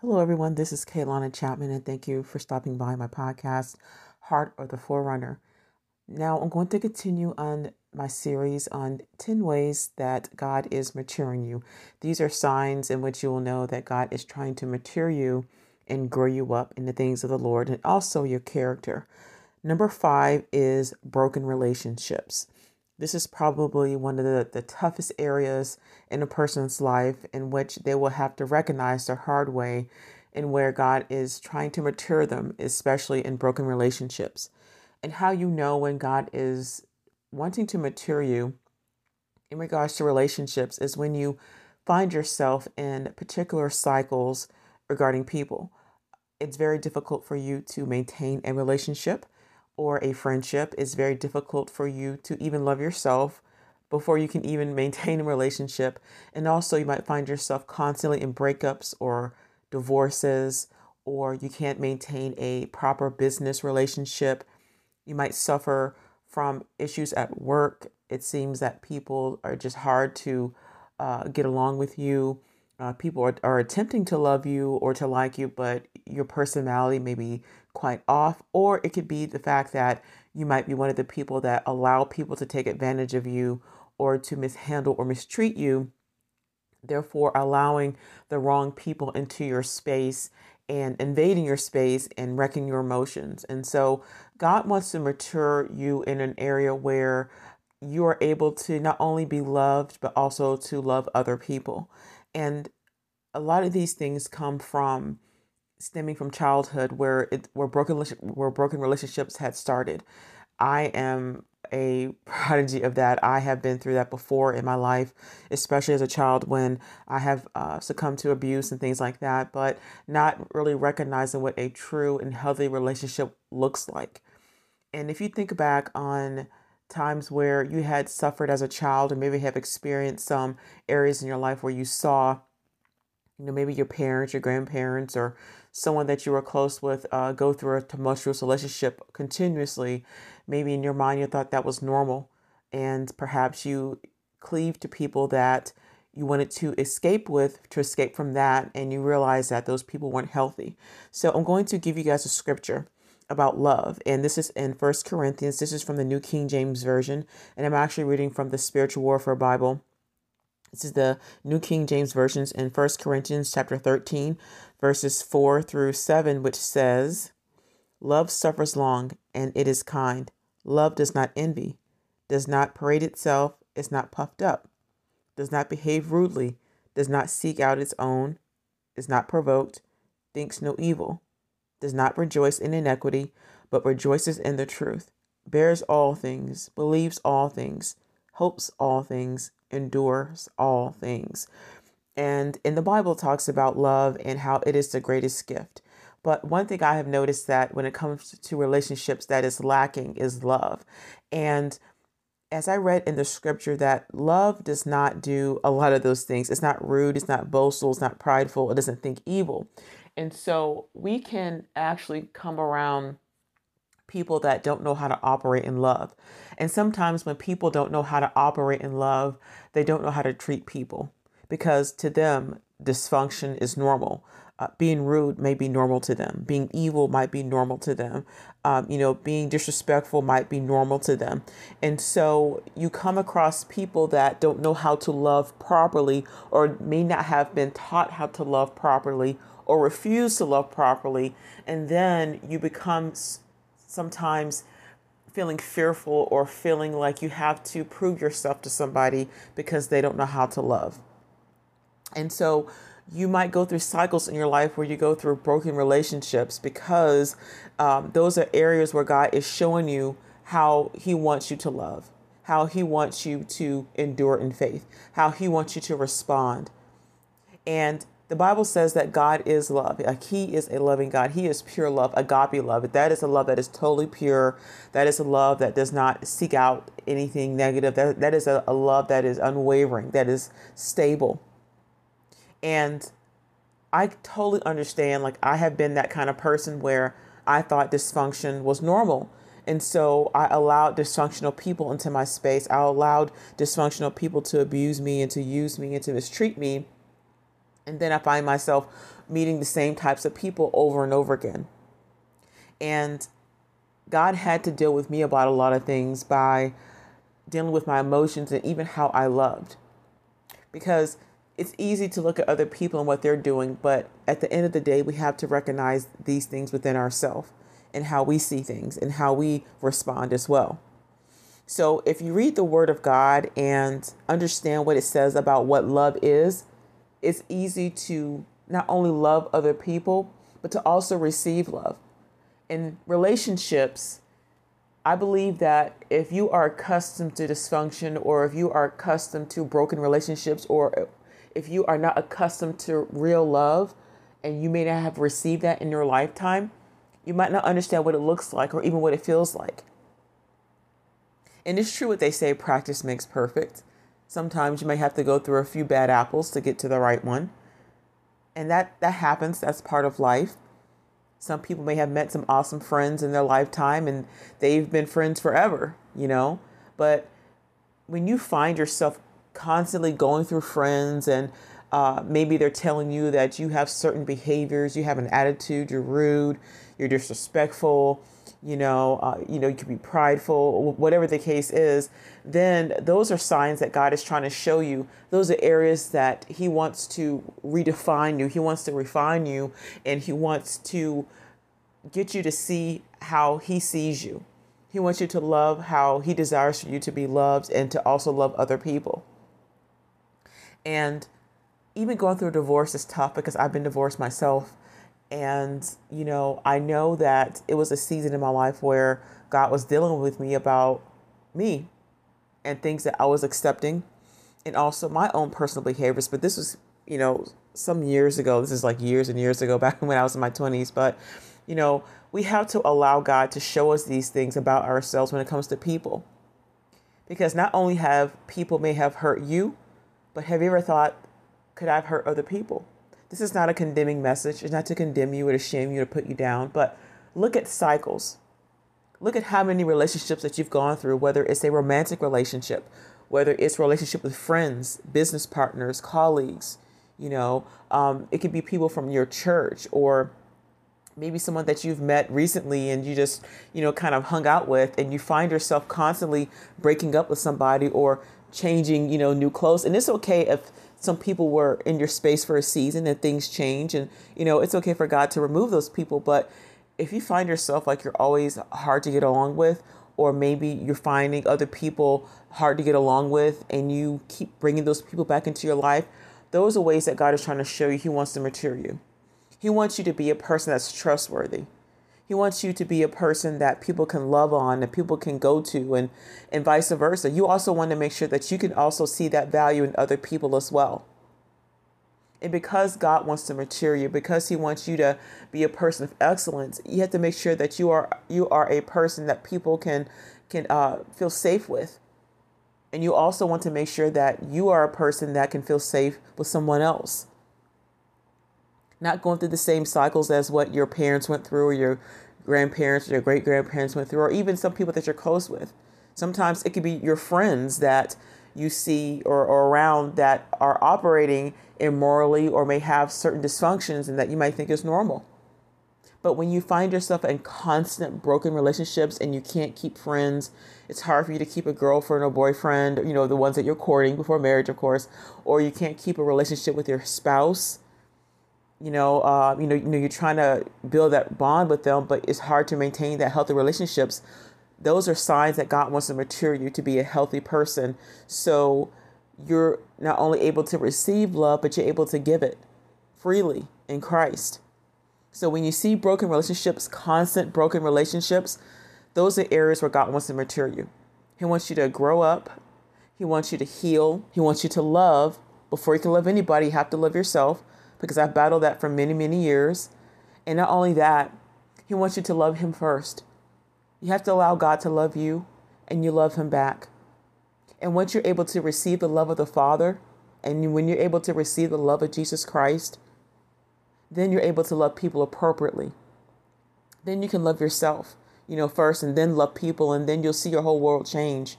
Hello, everyone. This is Kaylania Chapman, and thank you for stopping by my podcast, Heart of the Forerunner. Now, I'm going to continue on my series on 10 ways that God is maturing you. These are signs in which you will know that God is trying to mature you and grow you up in the things of the Lord and also your character. Number five is broken relationships. This is probably one of the, the toughest areas in a person's life in which they will have to recognize the hard way and where God is trying to mature them, especially in broken relationships. And how you know when God is wanting to mature you in regards to relationships is when you find yourself in particular cycles regarding people. It's very difficult for you to maintain a relationship or a friendship, it's very difficult for you to even love yourself before you can even maintain a relationship. And also, you might find yourself constantly in breakups or divorces, or you can't maintain a proper business relationship. You might suffer from issues at work. It seems that people are just hard to uh, get along with you. Uh, people are, are attempting to love you or to like you, but your personality may be quite off, or it could be the fact that you might be one of the people that allow people to take advantage of you or to mishandle or mistreat you, therefore allowing the wrong people into your space and invading your space and wrecking your emotions. And so God wants to mature you in an area where you are able to not only be loved, but also to love other people. And a lot of these things come from stemming from childhood where it where broken where broken relationships had started. I am a prodigy of that. I have been through that before in my life, especially as a child when I have uh, succumbed to abuse and things like that, but not really recognizing what a true and healthy relationship looks like. And if you think back on times where you had suffered as a child or maybe have experienced some areas in your life where you saw you know maybe your parents your grandparents or someone that you were close with uh, go through a tumultuous relationship continuously maybe in your mind you thought that was normal. And perhaps you cleave to people that you wanted to escape with to escape from that and you realize that those people weren't healthy. So i'm going to give you guys a scripture about love. And this is in first corinthians. This is from the new king james version. And i'm actually reading from the spiritual warfare bible. This is the New King James Versions in 1 Corinthians chapter 13, verses 4 through 7, which says, Love suffers long, and it is kind. Love does not envy, does not parade itself, is not puffed up, does not behave rudely, does not seek out its own, is not provoked, thinks no evil, does not rejoice in iniquity, but rejoices in the truth, bears all things, believes all things, hopes all things, endures all things. And in the Bible talks about love and how it is the greatest gift. But one thing I have noticed that when it comes to relationships that is lacking is love. And as I read in the scripture that love does not do a lot of those things. It's not rude, it's not boastful, it's not prideful, it doesn't think evil. And so we can actually come around people that don't know how to operate in love. And sometimes when people don't know how to operate in love, they don't know how to treat people because to them, dysfunction is normal. Uh, being rude may be normal to them. Being evil might be normal to them. Um, you know, being disrespectful might be normal to them. And so you come across people that don't know how to love properly or may not have been taught how to love properly or refuse to love properly. And then you become sometimes feeling fearful or feeling like you have to prove yourself to somebody because they don't know how to love. And so you might go through cycles in your life where you go through broken relationships because um, those are areas where God is showing you how He wants you to love, how He wants you to endure in faith, how He wants you to respond. And the Bible says that God is love. Like he is a loving God. He is pure love, agape love. That is a love that is totally pure. That is a love that does not seek out anything negative. That, that is a, a love that is unwavering, that is stable. And I totally understand. Like, I have been that kind of person where I thought dysfunction was normal. And so I allowed dysfunctional people into my space. I allowed dysfunctional people to abuse me and to use me and to mistreat me And then I find myself meeting the same types of people over and over again. And God had to deal with me about a lot of things by dealing with my emotions and even how I loved. Because it's easy to look at other people and what they're doing, but at the end of the day, we have to recognize these things within ourselves and how we see things and how we respond as well. So, if you read the Word of God and understand what it says about what love is, it's easy to not only love other people, but to also receive love. In relationships, I believe that if you are accustomed to dysfunction or if you are accustomed to broken relationships or if you are not accustomed to real love and you may not have received that in your lifetime, you might not understand what it looks like or even what it feels like. And it's true what they say practice makes perfect. Sometimes you may have to go through a few bad apples to get to the right one. And that, that happens, that's part of life. Some people may have met some awesome friends in their lifetime and they've been friends forever, you know. But when you find yourself constantly going through friends and uh, maybe they're telling you that you have certain behaviors, you have an attitude, you're rude, you're disrespectful, you know, uh, you know, you could be prideful, whatever the case is, then those are signs that God is trying to show you. Those are areas that He wants to redefine you. He wants to refine you, and He wants to get you to see how He sees you. He wants you to love how He desires for you to be loved, and to also love other people. And even going through a divorce is tough because I've been divorced myself. And, you know, I know that it was a season in my life where God was dealing with me about me and things that I was accepting and also my own personal behaviors. But this was, you know, some years ago. This is like years and years ago, back when I was in my 20s. But, you know, we have to allow God to show us these things about ourselves when it comes to people. Because not only have people may have hurt you, but have you ever thought, could I have hurt other people? This is not a condemning message. It's not to condemn you or to shame you or to put you down, but look at cycles. Look at how many relationships that you've gone through, whether it's a romantic relationship, whether it's relationship with friends, business partners, colleagues, you know, um, it could be people from your church or maybe someone that you've met recently and you just, you know, kind of hung out with and you find yourself constantly breaking up with somebody or changing, you know, new clothes. And it's okay if some people were in your space for a season and things change. And, you know, it's okay for God to remove those people. But if you find yourself like you're always hard to get along with, or maybe you're finding other people hard to get along with and you keep bringing those people back into your life, those are ways that God is trying to show you He wants to mature you. He wants you to be a person that's trustworthy. He wants you to be a person that people can love on, that people can go to, and, and vice versa. You also want to make sure that you can also see that value in other people as well. And because God wants to mature you, because He wants you to be a person of excellence, you have to make sure that you are you are a person that people can can uh, feel safe with. And you also want to make sure that you are a person that can feel safe with someone else not going through the same cycles as what your parents went through or your grandparents or your great grandparents went through, or even some people that you're close with. Sometimes it could be your friends that you see or, or around that are operating immorally or may have certain dysfunctions and that you might think is normal. But when you find yourself in constant broken relationships and you can't keep friends, it's hard for you to keep a girlfriend or boyfriend, you know, the ones that you're courting before marriage, of course, or you can't keep a relationship with your spouse you know, uh, you know, you know, you're trying to build that bond with them, but it's hard to maintain that healthy relationships. Those are signs that God wants to mature you to be a healthy person. So you're not only able to receive love, but you're able to give it freely in Christ. So when you see broken relationships, constant broken relationships, those are areas where God wants to mature you. He wants you to grow up. He wants you to heal. He wants you to love. Before you can love anybody, you have to love yourself because I've battled that for many, many years. And not only that, He wants you to love Him first. You have to allow God to love you and you love Him back. And once you're able to receive the love of the Father, and when you're able to receive the love of Jesus Christ, then you're able to love people appropriately. Then you can love yourself, you know, first, and then love people, and then you'll see your whole world change.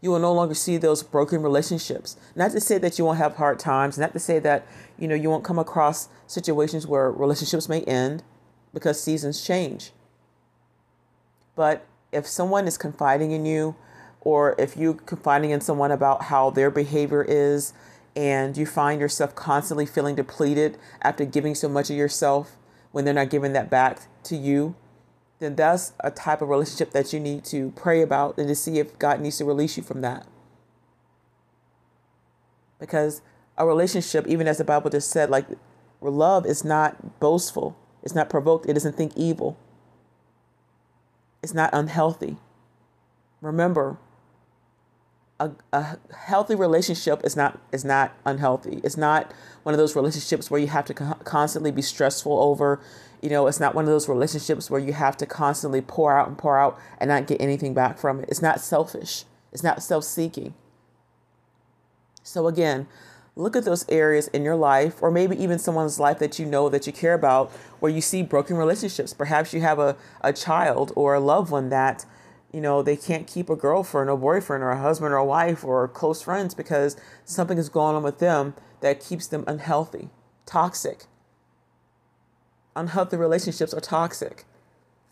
You will no longer see those broken relationships. Not to say that you won't have hard times, not to say that, you know, you won't come across situations where relationships may end because seasons change. But if someone is confiding in you, or if you confiding in someone about how their behavior is, and you find yourself constantly feeling depleted after giving so much of yourself when they're not giving that back to you, then that's a type of relationship that you need to pray about and to see if God needs to release you from that. Because a relationship, even as the Bible just said, like love is not boastful, it's not provoked, it doesn't think evil, it's not unhealthy. Remember, a, a healthy relationship is not is not unhealthy. It's not one of those relationships where you have to constantly be stressful over. You know, it's not one of those relationships where you have to constantly pour out and pour out and not get anything back from it. It's not selfish. It's not self-seeking. So again, look at those areas in your life or maybe even someone's life that you know that you care about where you see broken relationships. Perhaps you have a, a child or a loved one that you know, they can't keep a girlfriend or boyfriend or a husband or a wife or close friends because something is going on with them that keeps them unhealthy, toxic. Unhealthy relationships are toxic.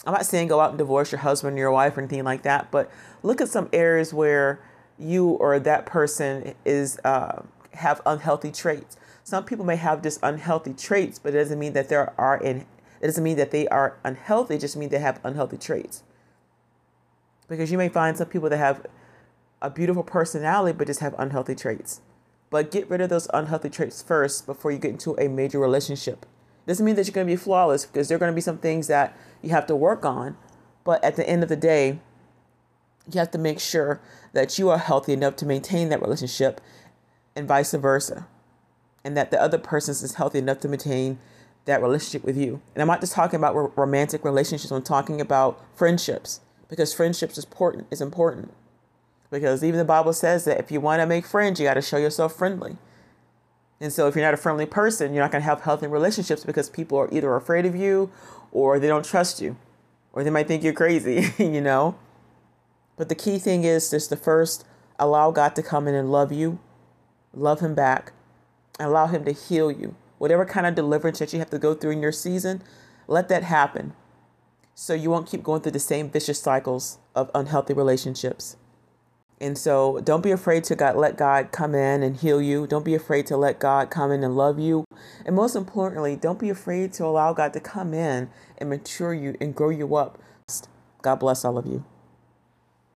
I'm not saying go out and divorce your husband or your wife or anything like that, but look at some areas where you or that person is uh, have unhealthy traits. Some people may have just unhealthy traits, but it doesn't mean that there are in. It doesn't mean that they are unhealthy. It just means they have unhealthy traits because you may find some people that have a beautiful personality but just have unhealthy traits. But get rid of those unhealthy traits first before you get into a major relationship. Doesn't mean that you're going to be flawless because there are going to be some things that you have to work on. But at the end of the day, you have to make sure that you are healthy enough to maintain that relationship and vice versa. And that the other person is healthy enough to maintain that relationship with you. And I'm not just talking about romantic relationships, I'm talking about friendships because friendships is important is important. Because even the Bible says that if you want to make friends, you got to show yourself friendly. And so if you're not a friendly person, you're not going to have healthy relationships because people are either afraid of you or they don't trust you or they might think you're crazy, you know? But the key thing is just to first allow God to come in and love you, love him back, and allow him to heal you. Whatever kind of deliverance that you have to go through in your season, let that happen so you won't keep going through the same vicious cycles of unhealthy relationships. And so don't be afraid to God, let God come in and heal you. Don't be afraid to let God come in and love you. And most importantly, don't be afraid to allow God to come in and mature you and grow you up. God bless all of you.